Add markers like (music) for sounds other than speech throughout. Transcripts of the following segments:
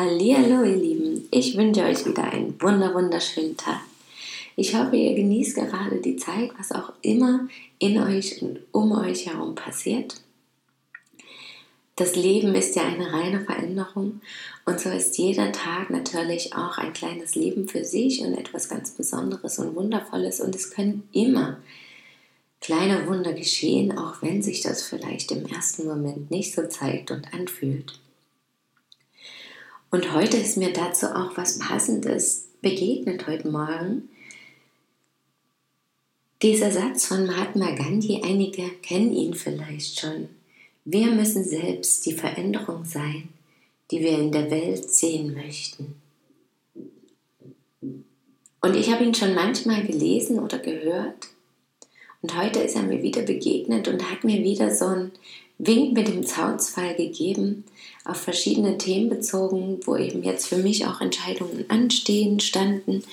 Hallihallo, ihr Lieben. Ich wünsche euch wieder einen wunder wunderschönen Tag. Ich hoffe, ihr genießt gerade die Zeit, was auch immer in euch und um euch herum passiert. Das Leben ist ja eine reine Veränderung und so ist jeder Tag natürlich auch ein kleines Leben für sich und etwas ganz Besonderes und Wundervolles und es können immer kleine Wunder geschehen, auch wenn sich das vielleicht im ersten Moment nicht so zeigt und anfühlt. Und heute ist mir dazu auch was Passendes begegnet heute Morgen. Dieser Satz von Mahatma Gandhi, einige kennen ihn vielleicht schon. Wir müssen selbst die Veränderung sein, die wir in der Welt sehen möchten. Und ich habe ihn schon manchmal gelesen oder gehört. Und heute ist er mir wieder begegnet und hat mir wieder so ein Wink mit dem Zaunzfall gegeben, auf verschiedene Themen bezogen, wo eben jetzt für mich auch Entscheidungen anstehen, standen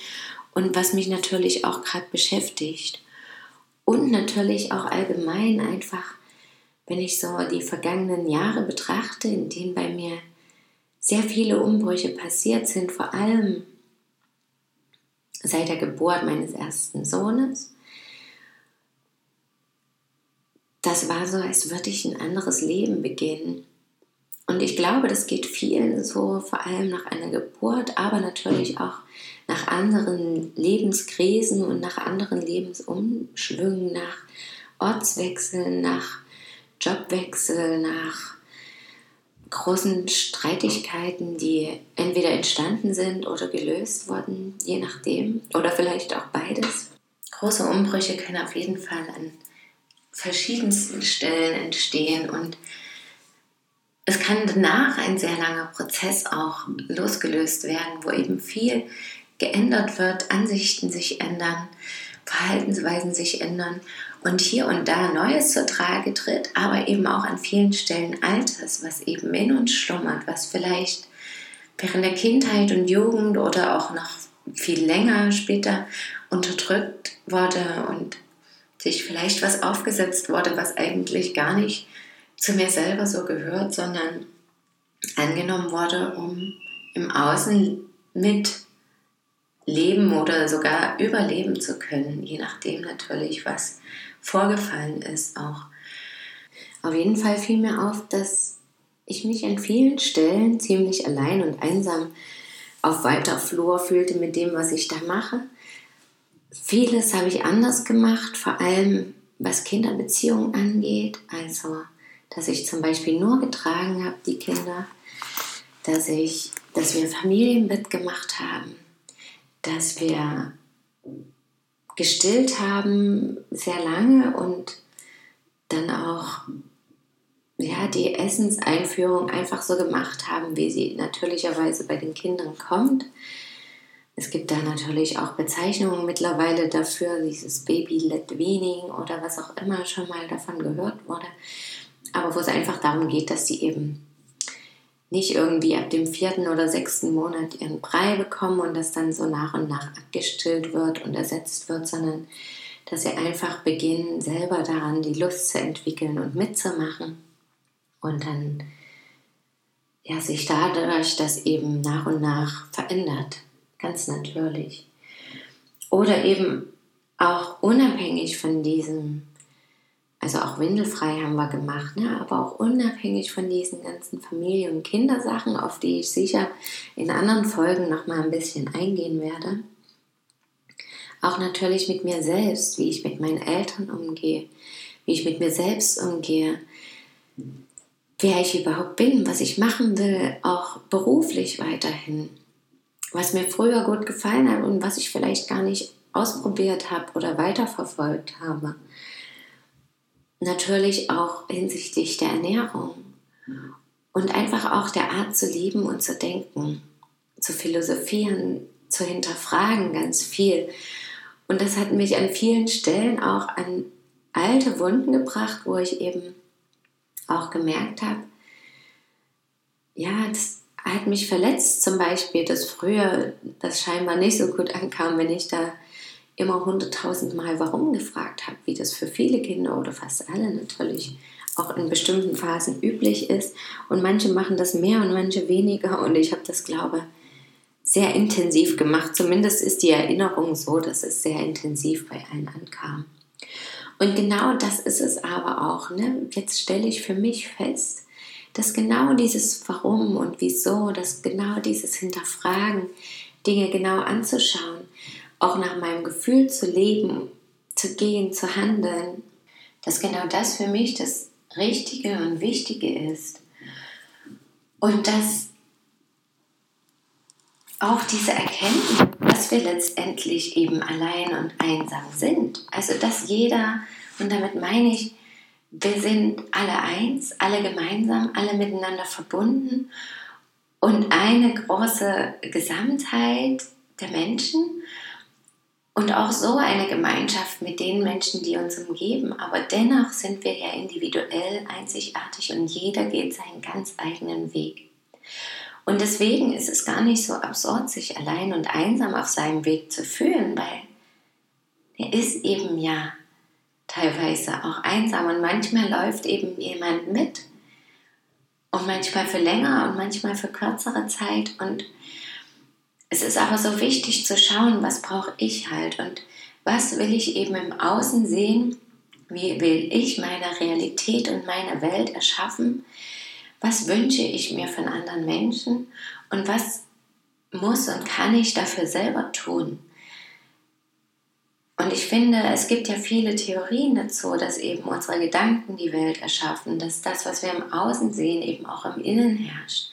und was mich natürlich auch gerade beschäftigt. Und natürlich auch allgemein einfach, wenn ich so die vergangenen Jahre betrachte, in denen bei mir sehr viele Umbrüche passiert sind, vor allem seit der Geburt meines ersten Sohnes das war so, als würde ich ein anderes Leben beginnen. Und ich glaube, das geht vielen so, vor allem nach einer Geburt, aber natürlich auch nach anderen Lebenskrisen und nach anderen Lebensumschwüngen, nach Ortswechseln, nach Jobwechsel, nach großen Streitigkeiten, die entweder entstanden sind oder gelöst wurden, je nachdem, oder vielleicht auch beides. Große Umbrüche können auf jeden Fall an verschiedensten Stellen entstehen und es kann danach ein sehr langer Prozess auch losgelöst werden, wo eben viel geändert wird, Ansichten sich ändern, Verhaltensweisen sich ändern und hier und da Neues zur Trage tritt, aber eben auch an vielen Stellen Altes, was eben in uns schlummert, was vielleicht während der Kindheit und Jugend oder auch noch viel länger später unterdrückt wurde und sich vielleicht was aufgesetzt wurde, was eigentlich gar nicht zu mir selber so gehört, sondern angenommen wurde, um im Außen mit leben oder sogar überleben zu können, je nachdem natürlich, was vorgefallen ist auch. Auf jeden Fall fiel mir auf, dass ich mich an vielen Stellen ziemlich allein und einsam auf weiter Flur fühlte mit dem, was ich da mache Vieles habe ich anders gemacht, vor allem was Kinderbeziehungen angeht. Also, dass ich zum Beispiel nur getragen habe, die Kinder, dass, ich, dass wir Familienbett gemacht haben, dass wir gestillt haben sehr lange und dann auch ja, die Essenseinführung einfach so gemacht haben, wie sie natürlicherweise bei den Kindern kommt. Es gibt da natürlich auch Bezeichnungen mittlerweile dafür, dieses Baby-Led-Weaning oder was auch immer schon mal davon gehört wurde. Aber wo es einfach darum geht, dass sie eben nicht irgendwie ab dem vierten oder sechsten Monat ihren Brei bekommen und das dann so nach und nach abgestillt wird und ersetzt wird, sondern dass sie einfach beginnen, selber daran die Lust zu entwickeln und mitzumachen und dann ja, sich dadurch das eben nach und nach verändert ganz natürlich. Oder eben auch unabhängig von diesem, also auch windelfrei haben wir gemacht, ne? aber auch unabhängig von diesen ganzen Familie- und Kindersachen, auf die ich sicher in anderen Folgen nochmal ein bisschen eingehen werde. Auch natürlich mit mir selbst, wie ich mit meinen Eltern umgehe, wie ich mit mir selbst umgehe, wer ich überhaupt bin, was ich machen will, auch beruflich weiterhin was mir früher gut gefallen hat und was ich vielleicht gar nicht ausprobiert habe oder weiterverfolgt habe. Natürlich auch hinsichtlich der Ernährung. und einfach auch der Art zu leben und zu denken, zu philosophieren, zu hinterfragen ganz viel. Und das hat mich an vielen Stellen auch an alte Wunden gebracht, wo ich eben auch gemerkt habe, ja, das hat mich verletzt zum Beispiel, dass früher das scheinbar nicht so gut ankam, wenn ich da immer hunderttausend Mal warum gefragt habe, wie das für viele Kinder oder fast alle natürlich auch in bestimmten Phasen üblich ist. Und manche machen das mehr und manche weniger. Und ich habe das, glaube sehr intensiv gemacht. Zumindest ist die Erinnerung so, dass es sehr intensiv bei allen ankam. Und genau das ist es aber auch. Ne? Jetzt stelle ich für mich fest, dass genau dieses Warum und Wieso, dass genau dieses Hinterfragen, Dinge genau anzuschauen, auch nach meinem Gefühl zu leben, zu gehen, zu handeln, dass genau das für mich das Richtige und Wichtige ist. Und dass auch diese Erkenntnis, dass wir letztendlich eben allein und einsam sind. Also dass jeder, und damit meine ich, wir sind alle eins, alle gemeinsam, alle miteinander verbunden und eine große Gesamtheit der Menschen und auch so eine Gemeinschaft mit den Menschen, die uns umgeben. Aber dennoch sind wir ja individuell einzigartig und jeder geht seinen ganz eigenen Weg. Und deswegen ist es gar nicht so absurd, sich allein und einsam auf seinem Weg zu fühlen, weil er ist eben ja teilweise auch einsam. Und manchmal läuft eben jemand mit. Und manchmal für länger und manchmal für kürzere Zeit. Und es ist aber so wichtig zu schauen, was brauche ich halt? Und was will ich eben im Außen sehen, wie will ich meine Realität und meine Welt erschaffen, was wünsche ich mir von anderen Menschen? Und was muss und kann ich dafür selber tun. Und ich finde, es gibt ja viele Theorien dazu, dass eben unsere Gedanken die Welt erschaffen, dass das, was wir im Außen sehen, eben auch im Innen herrscht,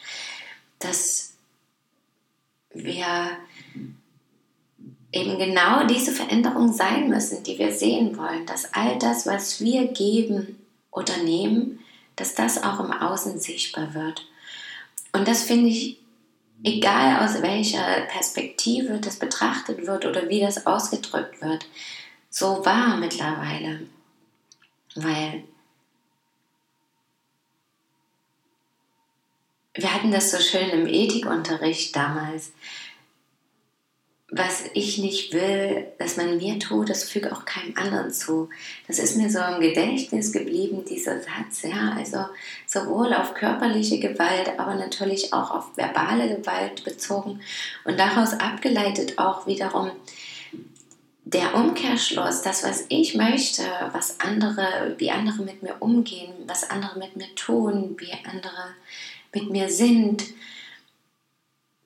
dass wir eben genau diese Veränderung sein müssen, die wir sehen wollen, dass all das, was wir geben oder nehmen, dass das auch im Außen sichtbar wird. Und das finde ich egal aus welcher Perspektive das betrachtet wird oder wie das ausgedrückt wird, so wahr mittlerweile. Weil wir hatten das so schön im Ethikunterricht damals was ich nicht will, dass man mir tut, das füge auch keinem anderen zu. Das ist mir so im Gedächtnis geblieben, dieser Satz, ja, also sowohl auf körperliche Gewalt, aber natürlich auch auf verbale Gewalt bezogen und daraus abgeleitet auch wiederum der Umkehrschluss, das, was ich möchte, was andere, wie andere mit mir umgehen, was andere mit mir tun, wie andere mit mir sind,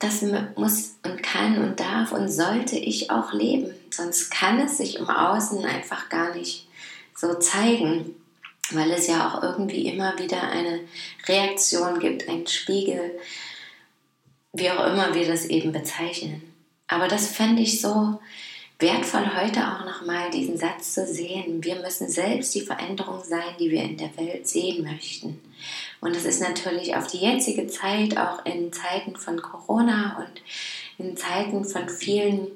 das muss und kann und darf und sollte ich auch leben. Sonst kann es sich im Außen einfach gar nicht so zeigen, weil es ja auch irgendwie immer wieder eine Reaktion gibt, einen Spiegel, wie auch immer wir das eben bezeichnen. Aber das fände ich so wertvoll, heute auch nochmal diesen Satz zu sehen. Wir müssen selbst die Veränderung sein, die wir in der Welt sehen möchten. Und das ist natürlich auf die jetzige Zeit, auch in Zeiten von Corona und in Zeiten von vielen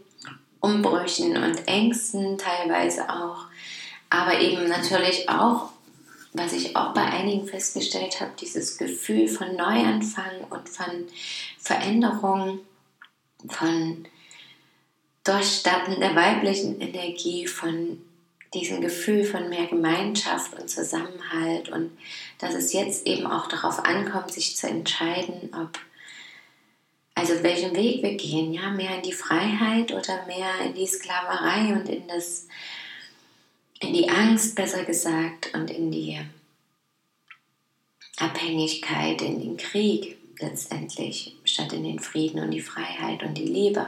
Umbrüchen und Ängsten teilweise auch, aber eben natürlich auch, was ich auch bei einigen festgestellt habe, dieses Gefühl von Neuanfang und von Veränderung, von Durchstarten der weiblichen Energie, von diesem Gefühl von mehr Gemeinschaft und Zusammenhalt und dass es jetzt eben auch darauf ankommt, sich zu entscheiden, ob also welchen Weg wir gehen, ja, mehr in die Freiheit oder mehr in die Sklaverei und in das in die Angst besser gesagt und in die Abhängigkeit, in den Krieg letztendlich, statt in den Frieden und die Freiheit und die Liebe.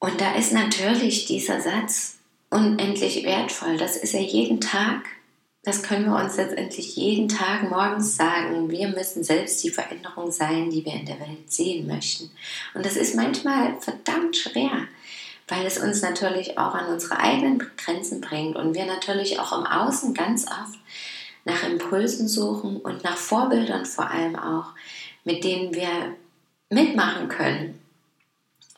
Und da ist natürlich dieser Satz, unendlich wertvoll. Das ist ja jeden Tag, das können wir uns letztendlich jeden Tag morgens sagen. Wir müssen selbst die Veränderung sein, die wir in der Welt sehen möchten. Und das ist manchmal verdammt schwer, weil es uns natürlich auch an unsere eigenen Grenzen bringt und wir natürlich auch im Außen ganz oft nach Impulsen suchen und nach Vorbildern vor allem auch, mit denen wir mitmachen können.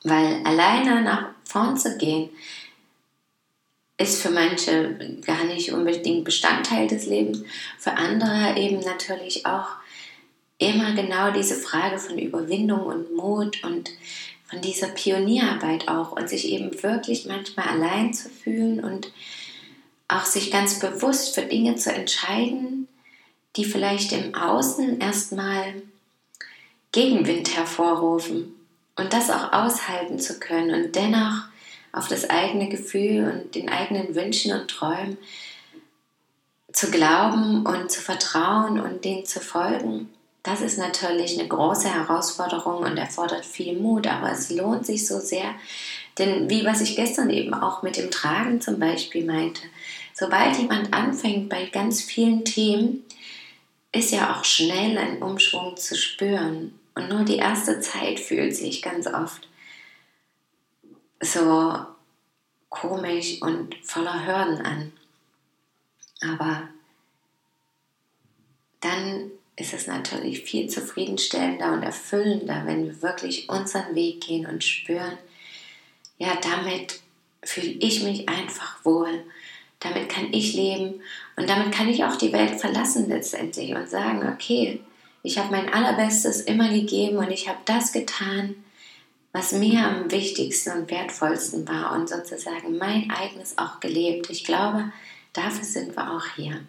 Weil alleine nach vorn zu gehen, ist für manche gar nicht unbedingt Bestandteil des Lebens, für andere eben natürlich auch immer genau diese Frage von Überwindung und Mut und von dieser Pionierarbeit auch. Und sich eben wirklich manchmal allein zu fühlen und auch sich ganz bewusst für Dinge zu entscheiden, die vielleicht im Außen erstmal Gegenwind hervorrufen und das auch aushalten zu können und dennoch auf das eigene Gefühl und den eigenen Wünschen und Träumen zu glauben und zu vertrauen und denen zu folgen. Das ist natürlich eine große Herausforderung und erfordert viel Mut, aber es lohnt sich so sehr. Denn wie was ich gestern eben auch mit dem Tragen zum Beispiel meinte, sobald jemand anfängt bei ganz vielen Themen, ist ja auch schnell ein Umschwung zu spüren. Und nur die erste Zeit fühlt sich ganz oft so komisch und voller Hürden an. Aber dann ist es natürlich viel zufriedenstellender und erfüllender, wenn wir wirklich unseren Weg gehen und spüren, ja, damit fühle ich mich einfach wohl, damit kann ich leben und damit kann ich auch die Welt verlassen letztendlich und sagen, okay, ich habe mein allerbestes immer gegeben und ich habe das getan, was mir am wichtigsten und wertvollsten war und sozusagen mein eigenes auch gelebt. Ich glaube, dafür sind wir auch hier.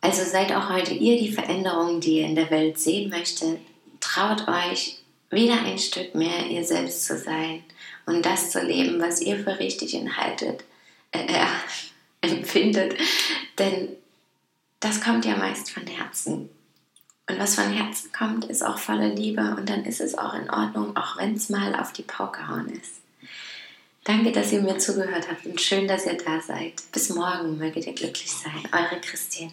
Also seid auch heute ihr die Veränderung, die ihr in der Welt sehen möchtet. Traut euch, wieder ein Stück mehr ihr selbst zu sein und das zu leben, was ihr für richtig enthaltet, äh, äh, (laughs) empfindet. Denn das kommt ja meist von Herzen. Und was von Herzen kommt, ist auch voller Liebe und dann ist es auch in Ordnung, auch wenn es mal auf die Pauke hauen ist. Danke, dass ihr mir zugehört habt und schön, dass ihr da seid. Bis morgen möget ihr glücklich sein. Eure Christine.